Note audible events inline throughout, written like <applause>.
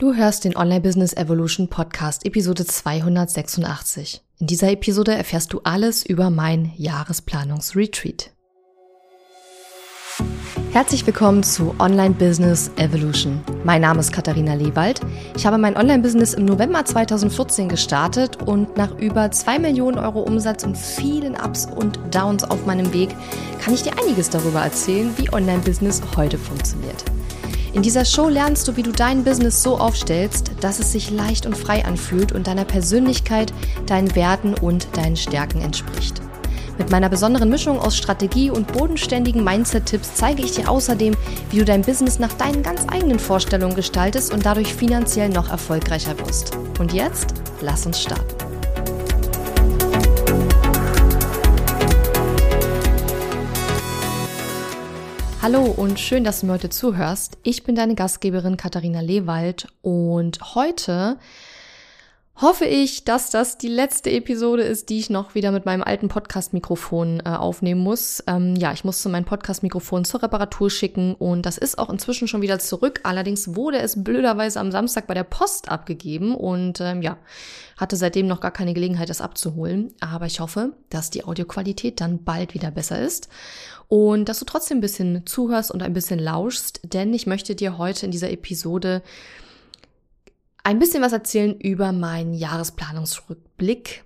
Du hörst den Online Business Evolution Podcast Episode 286. In dieser Episode erfährst du alles über mein Jahresplanungsretreat. Herzlich willkommen zu Online Business Evolution. Mein Name ist Katharina Lewald. Ich habe mein Online-Business im November 2014 gestartet und nach über 2 Millionen Euro Umsatz und vielen Ups und Downs auf meinem Weg kann ich dir einiges darüber erzählen, wie Online-Business heute funktioniert. In dieser Show lernst du, wie du dein Business so aufstellst, dass es sich leicht und frei anfühlt und deiner Persönlichkeit, deinen Werten und deinen Stärken entspricht. Mit meiner besonderen Mischung aus Strategie und bodenständigen Mindset-Tipps zeige ich dir außerdem, wie du dein Business nach deinen ganz eigenen Vorstellungen gestaltest und dadurch finanziell noch erfolgreicher wirst. Und jetzt, lass uns starten. Hallo und schön, dass du mir heute zuhörst. Ich bin deine Gastgeberin Katharina Lewald und heute hoffe ich, dass das die letzte Episode ist, die ich noch wieder mit meinem alten Podcast-Mikrofon äh, aufnehmen muss. Ähm, ja, ich musste mein Podcast-Mikrofon zur Reparatur schicken und das ist auch inzwischen schon wieder zurück. Allerdings wurde es blöderweise am Samstag bei der Post abgegeben und ähm, ja, hatte seitdem noch gar keine Gelegenheit, das abzuholen. Aber ich hoffe, dass die Audioqualität dann bald wieder besser ist und dass du trotzdem ein bisschen zuhörst und ein bisschen lauschst, denn ich möchte dir heute in dieser Episode ein bisschen was erzählen über meinen Jahresplanungsrückblick.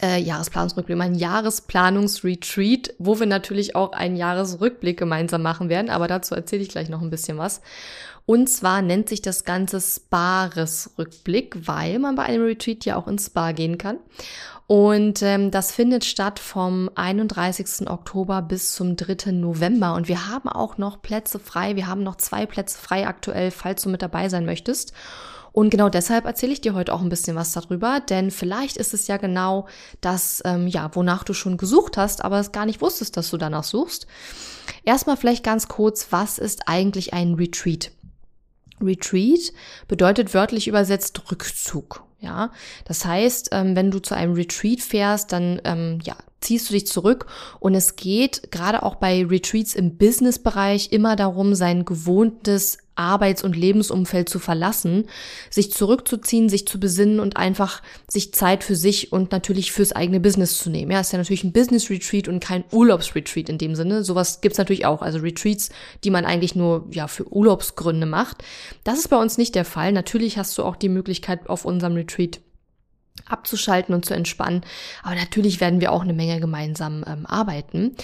Äh, Jahresplanungsrückblick, mein Jahresplanungsretreat, wo wir natürlich auch einen Jahresrückblick gemeinsam machen werden, aber dazu erzähle ich gleich noch ein bisschen was. Und zwar nennt sich das Ganze Spares-Rückblick, weil man bei einem Retreat ja auch ins Spa gehen kann. Und ähm, das findet statt vom 31. Oktober bis zum 3. November. Und wir haben auch noch Plätze frei. Wir haben noch zwei Plätze frei aktuell, falls du mit dabei sein möchtest. Und genau deshalb erzähle ich dir heute auch ein bisschen was darüber, denn vielleicht ist es ja genau das, ähm, ja, wonach du schon gesucht hast, aber es gar nicht wusstest, dass du danach suchst. Erstmal vielleicht ganz kurz, was ist eigentlich ein Retreat? Retreat bedeutet wörtlich übersetzt Rückzug. Ja, das heißt, ähm, wenn du zu einem Retreat fährst, dann ähm, ja, ziehst du dich zurück und es geht gerade auch bei Retreats im Business-Bereich immer darum, sein gewohntes Arbeits- und Lebensumfeld zu verlassen, sich zurückzuziehen, sich zu besinnen und einfach sich Zeit für sich und natürlich fürs eigene Business zu nehmen. Ja, ist ja natürlich ein Business-Retreat und kein Urlaubsretreat in dem Sinne. Sowas gibt's natürlich auch, also Retreats, die man eigentlich nur ja für Urlaubsgründe macht. Das ist bei uns nicht der Fall. Natürlich hast du auch die Möglichkeit auf unserem Retreat abzuschalten und zu entspannen. Aber natürlich werden wir auch eine Menge gemeinsam ähm, arbeiten.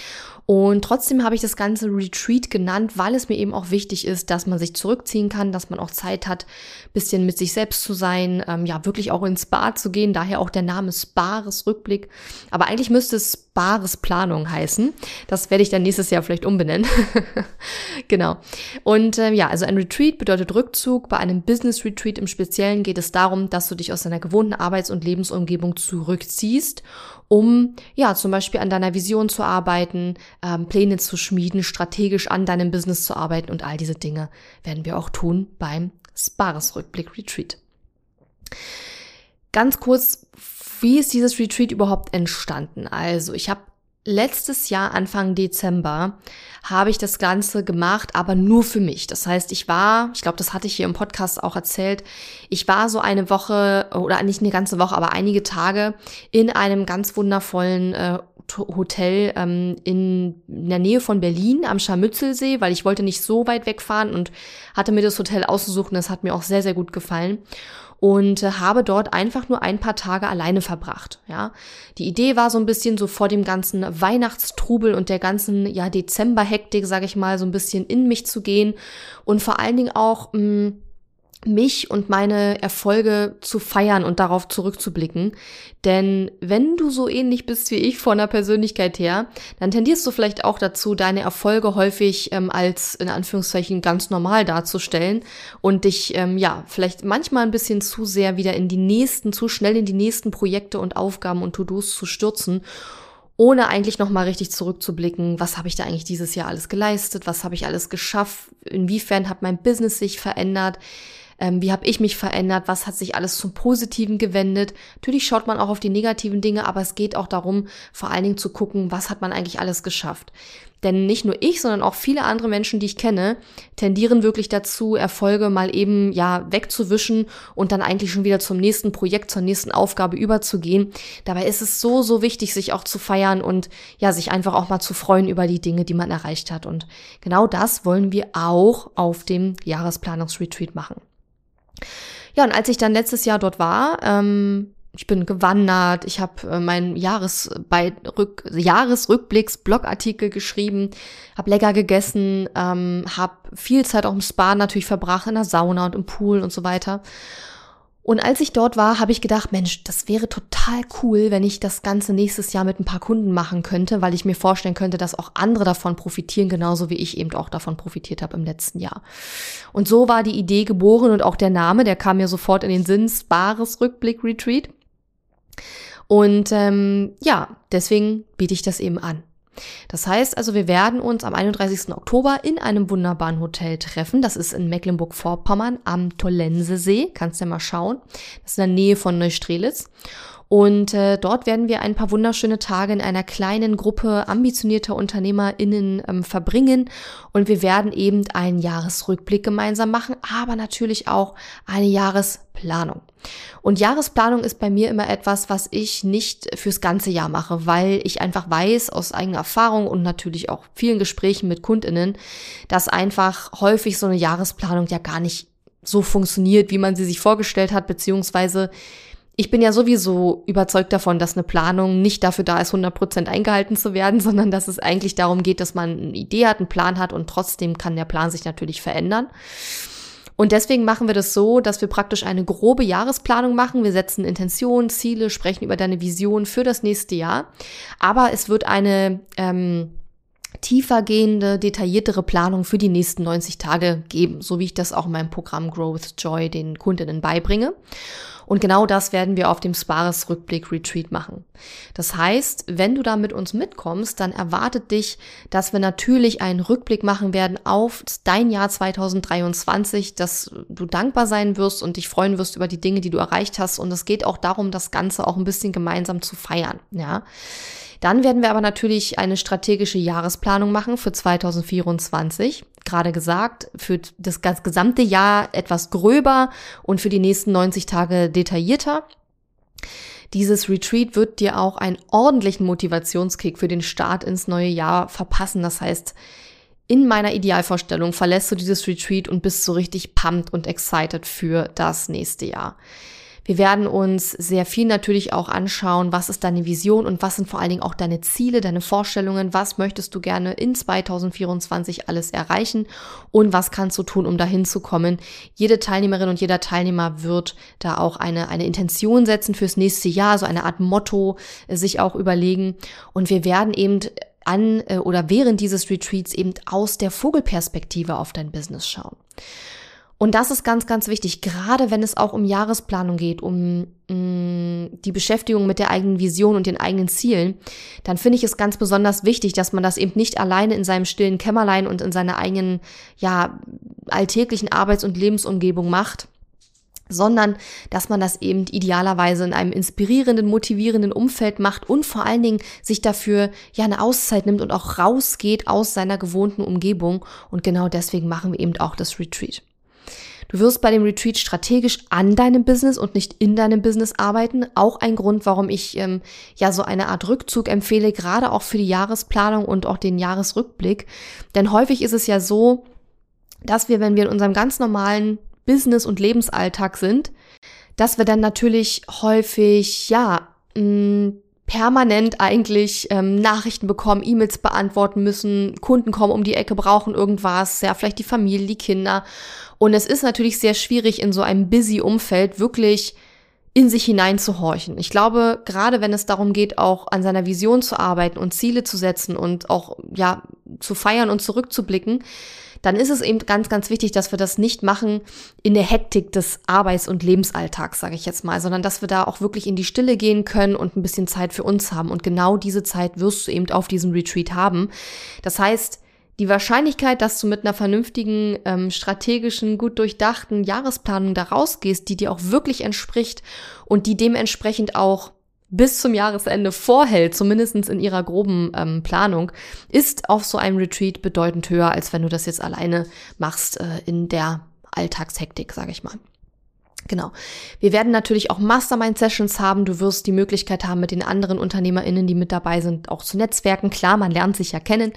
Und trotzdem habe ich das ganze Retreat genannt, weil es mir eben auch wichtig ist, dass man sich zurückziehen kann, dass man auch Zeit hat, bisschen mit sich selbst zu sein, ähm, ja, wirklich auch ins Spa zu gehen. Daher auch der Name Spares Rückblick. Aber eigentlich müsste es Spares Planung heißen. Das werde ich dann nächstes Jahr vielleicht umbenennen. <laughs> genau. Und äh, ja, also ein Retreat bedeutet Rückzug. Bei einem Business Retreat im Speziellen geht es darum, dass du dich aus deiner gewohnten Arbeits- und Lebensumgebung zurückziehst, um ja zum Beispiel an deiner Vision zu arbeiten, ähm, Pläne zu schmieden, strategisch an deinem Business zu arbeiten und all diese Dinge werden wir auch tun beim Spares Rückblick Retreat. Ganz kurz, wie ist dieses Retreat überhaupt entstanden? Also, ich habe letztes Jahr, Anfang Dezember, habe ich das Ganze gemacht, aber nur für mich. Das heißt, ich war, ich glaube, das hatte ich hier im Podcast auch erzählt, ich war so eine Woche oder nicht eine ganze Woche, aber einige Tage in einem ganz wundervollen äh, Hotel ähm, in, in der Nähe von Berlin am Scharmützelsee, weil ich wollte nicht so weit wegfahren und hatte mir das Hotel ausgesucht und das hat mir auch sehr, sehr gut gefallen und äh, habe dort einfach nur ein paar Tage alleine verbracht. Ja, die Idee war so ein bisschen so vor dem ganzen Weihnachtstrubel und der ganzen ja Dezemberhektik, sage ich mal, so ein bisschen in mich zu gehen und vor allen Dingen auch mh, mm, mich und meine Erfolge zu feiern und darauf zurückzublicken. Denn wenn du so ähnlich bist wie ich von der Persönlichkeit her, dann tendierst du vielleicht auch dazu, deine Erfolge häufig ähm, als in Anführungszeichen ganz normal darzustellen und dich ähm, ja vielleicht manchmal ein bisschen zu sehr wieder in die nächsten, zu schnell in die nächsten Projekte und Aufgaben und To-Dos zu stürzen ohne eigentlich noch mal richtig zurückzublicken, was habe ich da eigentlich dieses Jahr alles geleistet, was habe ich alles geschafft, inwiefern hat mein Business sich verändert, ähm, wie habe ich mich verändert, was hat sich alles zum Positiven gewendet. Natürlich schaut man auch auf die negativen Dinge, aber es geht auch darum, vor allen Dingen zu gucken, was hat man eigentlich alles geschafft. Denn nicht nur ich, sondern auch viele andere Menschen, die ich kenne, tendieren wirklich dazu, Erfolge mal eben ja wegzuwischen und dann eigentlich schon wieder zum nächsten Projekt, zur nächsten Aufgabe überzugehen. Dabei ist es so, so wichtig, sich auch zu feiern und ja, sich einfach auch mal zu freuen über die Dinge, die man erreicht hat. Und genau das wollen wir auch auf dem Jahresplanungsretreat machen. Ja, und als ich dann letztes Jahr dort war, ähm, ich bin gewandert, ich habe äh, meinen Jahres Rück Jahresrückblicks-Blogartikel geschrieben, habe lecker gegessen, ähm, habe viel Zeit auch im Spa natürlich verbracht, in der Sauna und im Pool und so weiter. Und als ich dort war, habe ich gedacht, Mensch, das wäre total cool, wenn ich das Ganze nächstes Jahr mit ein paar Kunden machen könnte, weil ich mir vorstellen könnte, dass auch andere davon profitieren, genauso wie ich eben auch davon profitiert habe im letzten Jahr. Und so war die Idee geboren und auch der Name, der kam mir sofort in den Sinn, Spares Rückblick Retreat. Und ähm, ja, deswegen biete ich das eben an. Das heißt also, wir werden uns am 31. Oktober in einem wunderbaren Hotel treffen. Das ist in Mecklenburg-Vorpommern am Tollensesee. Kannst ja mal schauen. Das ist in der Nähe von Neustrelitz. Und äh, dort werden wir ein paar wunderschöne Tage in einer kleinen Gruppe ambitionierter UnternehmerInnen ähm, verbringen. Und wir werden eben einen Jahresrückblick gemeinsam machen, aber natürlich auch eine Jahresplanung. Und Jahresplanung ist bei mir immer etwas, was ich nicht fürs ganze Jahr mache, weil ich einfach weiß aus eigener Erfahrung und natürlich auch vielen Gesprächen mit KundInnen, dass einfach häufig so eine Jahresplanung ja gar nicht so funktioniert, wie man sie sich vorgestellt hat, beziehungsweise ich bin ja sowieso überzeugt davon, dass eine Planung nicht dafür da ist, 100% eingehalten zu werden, <laughs> sondern dass es eigentlich darum geht, dass man eine Idee hat, einen Plan hat und trotzdem kann der Plan sich natürlich verändern. Und deswegen machen wir das so, dass wir praktisch eine grobe Jahresplanung machen. Wir setzen Intentionen, Ziele, sprechen über deine Vision für das nächste Jahr. Aber es wird eine ähm, tiefergehende, detailliertere Planung für die nächsten 90 Tage geben, so wie ich das auch in meinem Programm Growth Joy den Kundinnen beibringe. Und genau das werden wir auf dem Spares Rückblick Retreat machen. Das heißt, wenn du da mit uns mitkommst, dann erwartet dich, dass wir natürlich einen Rückblick machen werden auf dein Jahr 2023, dass du dankbar sein wirst und dich freuen wirst über die Dinge, die du erreicht hast. Und es geht auch darum, das Ganze auch ein bisschen gemeinsam zu feiern, ja. Dann werden wir aber natürlich eine strategische Jahresplanung machen für 2024 gerade gesagt, für das gesamte Jahr etwas gröber und für die nächsten 90 Tage detaillierter. Dieses Retreat wird dir auch einen ordentlichen Motivationskick für den Start ins neue Jahr verpassen. Das heißt, in meiner Idealvorstellung verlässt du dieses Retreat und bist so richtig pumped und excited für das nächste Jahr. Wir werden uns sehr viel natürlich auch anschauen, was ist deine Vision und was sind vor allen Dingen auch deine Ziele, deine Vorstellungen, was möchtest du gerne in 2024 alles erreichen und was kannst du tun, um dahin zu kommen. Jede Teilnehmerin und jeder Teilnehmer wird da auch eine, eine Intention setzen fürs nächste Jahr, so eine Art Motto äh, sich auch überlegen und wir werden eben an äh, oder während dieses Retreats eben aus der Vogelperspektive auf dein Business schauen. Und das ist ganz, ganz wichtig, gerade wenn es auch um Jahresplanung geht, um mh, mm, die Beschäftigung mit der eigenen Vision und den eigenen Zielen, dann finde ich es ganz besonders wichtig, dass man das eben nicht alleine in seinem stillen Kämmerlein und in seiner eigenen, ja, alltäglichen Arbeits- und Lebensumgebung macht, sondern dass man das eben idealerweise in einem inspirierenden, motivierenden Umfeld macht und vor allen Dingen sich dafür ja eine Auszeit nimmt und auch rausgeht aus seiner gewohnten Umgebung. Und genau deswegen machen wir eben auch das Retreat. Du wirst bei dem Retreat strategisch an deinem Business und nicht in deinem Business arbeiten. Auch ein Grund, warum ich ähm, ja so eine Art Rückzug empfehle, gerade auch für die Jahresplanung und auch den Jahresrückblick. Denn häufig ist es ja so, dass wir, wenn wir in unserem ganz normalen Business- und Lebensalltag sind, dass wir dann natürlich häufig, ja, mh, mm, permanent eigentlich ähm, Nachrichten bekommen, E-Mails beantworten müssen, Kunden kommen um die Ecke, brauchen irgendwas, ja, vielleicht die Familie, die Kinder. Und es ist natürlich sehr schwierig, in so einem busy Umfeld wirklich in sich hineinzuhorchen. Ich glaube, gerade wenn es darum geht, auch an seiner Vision zu arbeiten und Ziele zu setzen und auch, ja, zu feiern und zurückzublicken, dann ist es eben ganz, ganz wichtig, dass wir das nicht machen in der Hektik des Arbeits- und Lebensalltags, sage ich jetzt mal, sondern dass wir da auch wirklich in die Stille gehen können und ein bisschen Zeit für uns haben. Und genau diese Zeit wirst du eben auf diesem Retreat haben. Das heißt, die Wahrscheinlichkeit, dass du mit einer vernünftigen, ähm, strategischen, gut durchdachten Jahresplanung da rausgehst, die dir auch wirklich entspricht und die dementsprechend auch bis zum Jahresende vorhält, zumindestens in ihrer groben ähm, Planung, ist auf so einem Retreat bedeutend höher, als wenn du das jetzt alleine machst äh, in der Alltagshektik, sage ich mal. Genau. Wir werden natürlich auch Mastermind-Sessions haben. Du wirst die Möglichkeit haben, mit den anderen UnternehmerInnen, die mit dabei sind, auch zu netzwerken. Klar, man lernt sich ja kennen.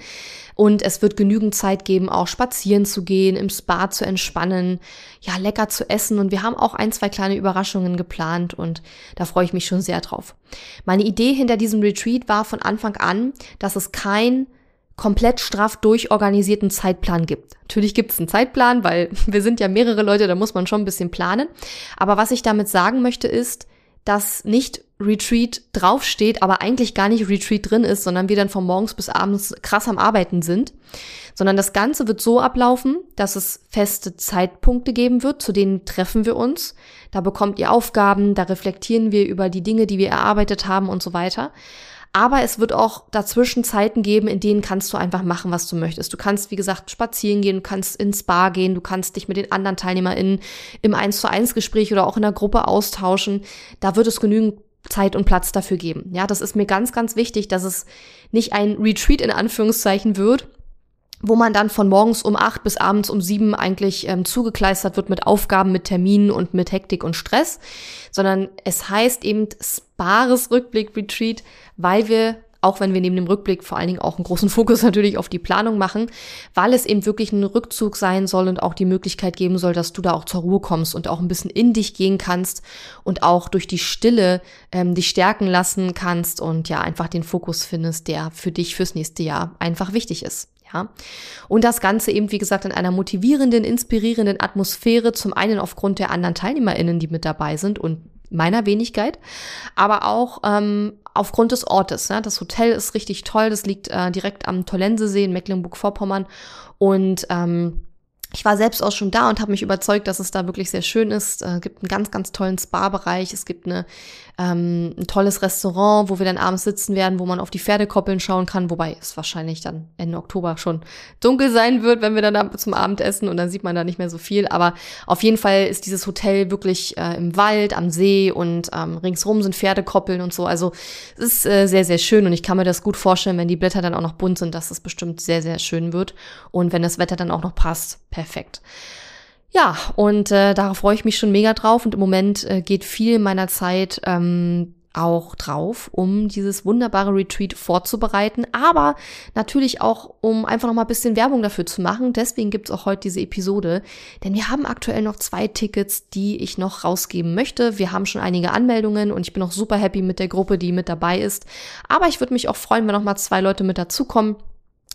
Und es wird genügend Zeit geben, auch spazieren zu gehen, im Spa zu entspannen, ja, lecker zu essen. Und wir haben auch ein, zwei kleine Überraschungen geplant und da freue ich mich schon sehr drauf. Meine Idee hinter diesem Retreat war von Anfang an, dass es kein komplett straff durchorganisierten Zeitplan gibt. Natürlich gibt es einen Zeitplan, weil <laughs> wir sind ja mehrere Leute, da muss man schon ein bisschen planen. Aber was ich damit sagen möchte ist, dass nicht Retreat draufsteht, aber eigentlich gar nicht Retreat drin ist, sondern wir dann von morgens bis abends krass am Arbeiten sind, sondern das Ganze wird so ablaufen, dass es feste Zeitpunkte geben wird, zu denen treffen wir uns. Da bekommt ihr Aufgaben, da reflektieren wir über die Dinge, die wir erarbeitet haben und so weiter. Aber es wird auch dazwischen Zeiten geben, in denen kannst du einfach machen, was du möchtest. Du kannst, wie gesagt, spazieren gehen, du kannst ins Bar gehen, du kannst dich mit den anderen TeilnehmerInnen im 1 zu 1 Gespräch oder auch in der Gruppe austauschen. Da wird es genügend Zeit und Platz dafür geben. Ja, das ist mir ganz, ganz wichtig, dass es nicht ein Retreat in Anführungszeichen wird, wo man dann von morgens um acht bis abends um sieben eigentlich ähm, zugekleistert wird mit Aufgaben, mit Terminen und mit Hektik und Stress, sondern es heißt eben Spares Rückblick Retreat, weil wir auch wenn wir neben dem Rückblick vor allen Dingen auch einen großen <laughs> Fokus natürlich auf die Planung machen, weil es eben wirklich ein Rückzug sein soll und auch die Möglichkeit geben soll, dass du da auch zur Ruhe kommst und auch ein bisschen in dich gehen kannst und auch durch die Stille ähm, dich stärken lassen kannst und ja einfach den Fokus findest, der für dich fürs nächste Jahr einfach wichtig ist. Ja. Und das Ganze eben, wie gesagt, in einer motivierenden, inspirierenden Atmosphäre, zum einen aufgrund der anderen TeilnehmerInnen, die mit dabei sind und meiner Wenigkeit, aber auch ähm, aufgrund des Ortes. Ja. Das Hotel ist richtig toll, das liegt äh, direkt am Tollensesee in Mecklenburg-Vorpommern und ähm, ich war selbst auch schon da und habe mich überzeugt, dass es da wirklich sehr schön ist. Es äh, gibt einen ganz, ganz tollen Spa-Bereich. Es gibt eine, ähm, ein tolles Restaurant, wo wir dann abends sitzen werden, wo man auf die Pferdekoppeln schauen kann. Wobei es wahrscheinlich dann Ende Oktober schon dunkel sein wird, wenn wir dann da zum Abend essen und dann sieht man da nicht mehr so viel. Aber auf jeden Fall ist dieses Hotel wirklich äh, im Wald, am See und ähm, ringsrum sind Pferdekoppeln und so. Also es ist äh, sehr, sehr schön und ich kann mir das gut vorstellen, wenn die Blätter dann auch noch bunt sind, dass es bestimmt sehr, sehr schön wird. Und wenn das Wetter dann auch noch passt perfekt. Ja, und äh, darauf freue ich mich schon mega drauf. Und im Moment äh, geht viel meiner Zeit ähm, auch drauf, um dieses wunderbare Retreat vorzubereiten, aber natürlich auch, um einfach noch mal ein bisschen Werbung dafür zu machen. Deswegen gibt's auch heute diese Episode, denn wir haben aktuell noch zwei Tickets, die ich noch rausgeben möchte. Wir haben schon einige Anmeldungen und ich bin auch super happy mit der Gruppe, die mit dabei ist. Aber ich würde mich auch freuen, wenn noch mal zwei Leute mit dazukommen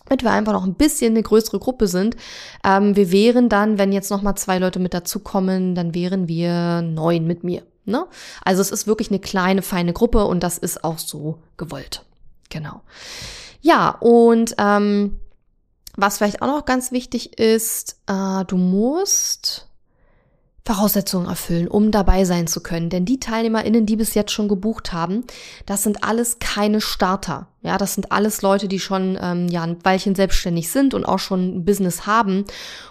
damit wir einfach noch ein bisschen eine größere Gruppe sind. Ähm, wir wären dann, wenn jetzt noch mal zwei Leute mit dazukommen, dann wären wir neun mit mir. Ne? Also es ist wirklich eine kleine, feine Gruppe und das ist auch so gewollt. Genau. Ja, und ähm, was vielleicht auch noch ganz wichtig ist, äh, du musst Voraussetzungen erfüllen, um dabei sein zu können. Denn die TeilnehmerInnen, die bis jetzt schon gebucht haben, das sind alles keine Starter. Ja, das sind alles Leute, die schon ähm, ja ein Weilchen selbstständig sind und auch schon ein Business haben.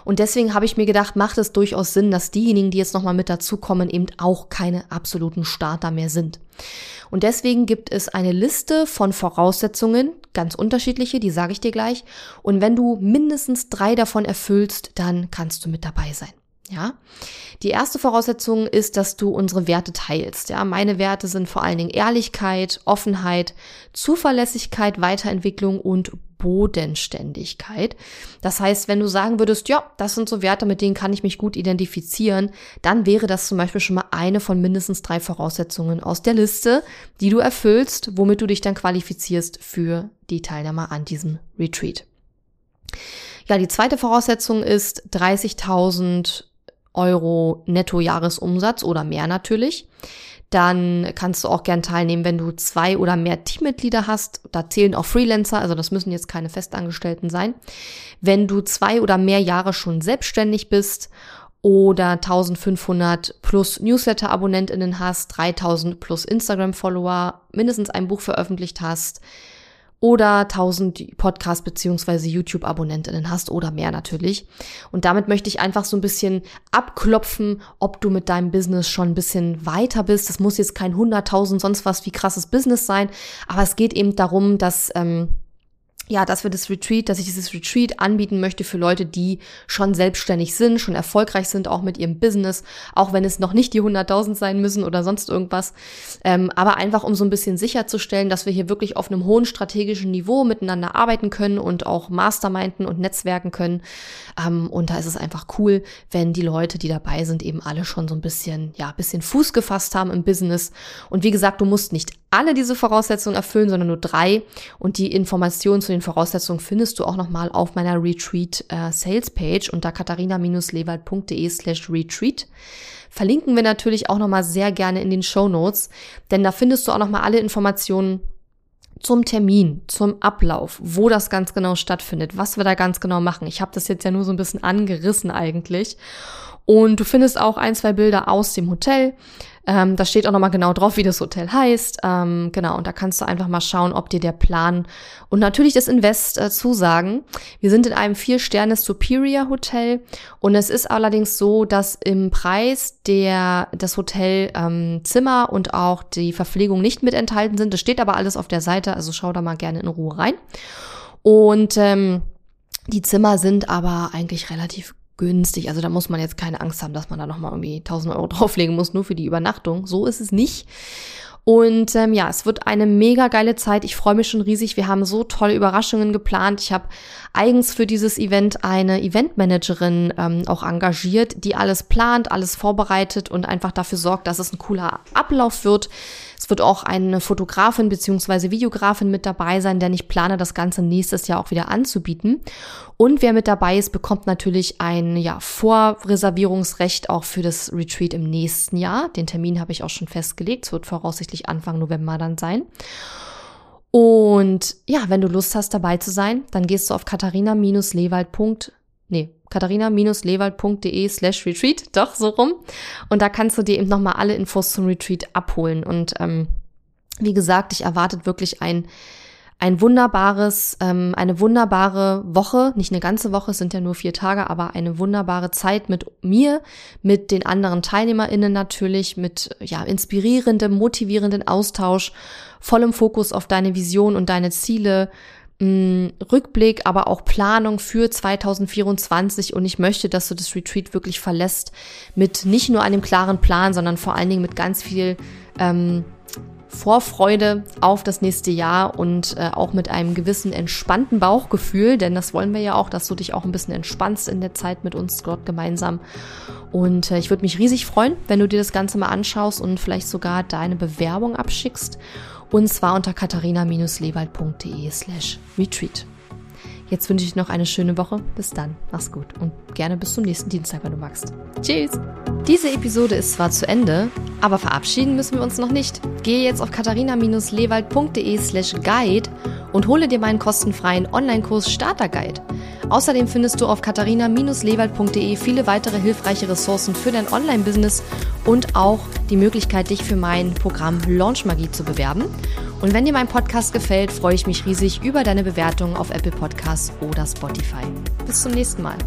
Und deswegen habe ich mir gedacht, macht es durchaus Sinn, dass diejenigen, die jetzt nochmal mit dazukommen, eben auch keine absoluten Starter mehr sind. Und deswegen gibt es eine Liste von Voraussetzungen, ganz unterschiedliche, die sage ich dir gleich. Und wenn du mindestens drei davon erfüllst, dann kannst du mit dabei sein. Ja, die erste Voraussetzung ist, dass du unsere Werte teilst. Ja, meine Werte sind vor allen Dingen Ehrlichkeit, Offenheit, Zuverlässigkeit, Weiterentwicklung und Bodenständigkeit. Das heißt, wenn du sagen würdest, ja, das sind so Werte, mit denen kann ich mich gut identifizieren, dann wäre das zum Beispiel schon mal eine von mindestens drei Voraussetzungen aus der Liste, die du erfüllst, womit du dich dann qualifizierst für die Teilnahme an diesem Retreat. Ja, die zweite Voraussetzung ist 30.000 Euro Nettojahresumsatz oder mehr natürlich. Dann kannst du auch gern teilnehmen, wenn du zwei oder mehr Teammitglieder hast. Da zählen auch Freelancer, also das müssen jetzt keine Festangestellten sein. Wenn du zwei oder mehr Jahre schon selbstständig bist oder 1500 plus Newsletter-AbonnentInnen hast, 3000 plus Instagram-Follower, mindestens ein Buch veröffentlicht hast oder 1000 Podcast beziehungsweise YouTube Abonnentinnen hast oder mehr natürlich. Und damit möchte ich einfach so ein bisschen abklopfen, ob du mit deinem Business schon ein bisschen weiter bist. Das muss jetzt kein 100.000 sonst was wie krasses Business sein, aber es geht eben darum, dass ähm, ja, dass wir das Retreat, dass ich dieses Retreat anbieten möchte für Leute, die schon selbstständig sind, schon erfolgreich sind, auch mit ihrem Business, auch wenn es noch nicht die 100.000 sein müssen oder sonst irgendwas. Ähm, aber einfach, um so ein bisschen sicherzustellen, dass wir hier wirklich auf einem hohen strategischen Niveau miteinander arbeiten können und auch masterminden und netzwerken können. Ähm, und da ist es einfach cool, wenn die Leute, die dabei sind, eben alle schon so ein bisschen, ja, bisschen Fuß gefasst haben im Business. Und wie gesagt, du musst nicht alle diese Voraussetzungen erfüllen, sondern nur drei. Und die Informationen zu den Voraussetzungen findest du auch nochmal auf meiner Retreat äh, unter katharina-lewald.de slash retreat. Verlinken wir natürlich auch nochmal sehr gerne in den Show Notes, denn da findest du auch nochmal alle Informationen zum Termin, zum Ablauf, wo das ganz genau stattfindet, was wir da ganz genau machen. Ich habe das jetzt ja nur so ein bisschen angerissen eigentlich. Und du findest auch ein, zwei Bilder aus dem Hotel. Ähm, da steht auch nochmal genau drauf, wie das Hotel heißt. Ähm, genau, und da kannst du einfach mal schauen, ob dir der Plan und natürlich das Invest äh, zusagen. Wir sind in einem Vier-Sterne Superior Hotel und es ist allerdings so, dass im Preis der das Hotel ähm, Zimmer und auch die Verpflegung nicht mit enthalten sind. Das steht aber alles auf der Seite, also schau da mal gerne in Ruhe rein. Und ähm, die Zimmer sind aber eigentlich relativ günstig. Also da muss man jetzt keine Angst haben, dass man da nochmal irgendwie 1000 Euro <laughs> drauflegen muss, nur für die Übernachtung. So ist es nicht. Und ähm, ja, es wird eine mega geile Zeit. Ich freue mich schon riesig. Wir haben so tolle Überraschungen geplant. Ich habe eigens für dieses Event eine Eventmanagerin ähm, auch engagiert, die alles plant, alles vorbereitet und einfach dafür sorgt, dass es ein cooler Ablauf wird. Es wird auch eine Fotografin beziehungsweise Videografin mit dabei sein, denn ich plane das Ganze nächstes Jahr auch wieder anzubieten. Und wer mit dabei ist, bekommt natürlich ein ja, Vorreservierungsrecht auch für das Retreat im nächsten Jahr. Den Termin habe ich auch schon festgelegt. Es wird voraussichtlich Anfang November dann sein. Und ja, wenn du Lust hast, dabei zu sein, dann gehst du auf katharina-lewald.de nee, katharina-lewald.de slash retreat, doch so rum. Und da kannst du dir eben nochmal alle Infos zum Retreat abholen. Und ähm, wie gesagt, ich erwartet wirklich ein ein wunderbares, ähm, eine wunderbare Woche, nicht eine ganze Woche, es sind ja nur vier Tage, aber eine wunderbare Zeit mit mir, mit den anderen TeilnehmerInnen natürlich, mit ja, inspirierendem, motivierenden Austausch, vollem Fokus auf deine Vision und deine Ziele, Rückblick, aber auch Planung für 2024 und ich möchte, dass du das Retreat wirklich verlässt mit nicht nur einem klaren Plan, sondern vor allen Dingen mit ganz viel ähm, Vorfreude auf das nächste Jahr und äh, auch mit einem gewissen entspannten Bauchgefühl, denn das wollen wir ja auch, dass du dich auch ein bisschen entspannst in der Zeit mit uns dort gemeinsam. Und äh, ich würde mich riesig freuen, wenn du dir das Ganze mal anschaust und vielleicht sogar deine Bewerbung abschickst. Und zwar unter katharina-lewald.de slash retreat. Jetzt wünsche ich noch eine schöne Woche. Bis dann. Mach's gut. Und gerne bis zum nächsten Dienstag, wenn du magst. Tschüss. Diese Episode ist zwar zu Ende, aber verabschieden müssen wir uns noch nicht. Gehe jetzt auf katharina-lewald.de slash guide und hole dir meinen kostenfreien Online-Kurs Starter Guide. Außerdem findest du auf katharina-lewald.de viele weitere hilfreiche Ressourcen für dein Online-Business und auch die Möglichkeit, dich für mein Programm Launch Magie zu bewerben. Und wenn dir mein Podcast gefällt, freue ich mich riesig über deine Bewertung auf Apple Podcasts oder Spotify. Bis zum nächsten Mal.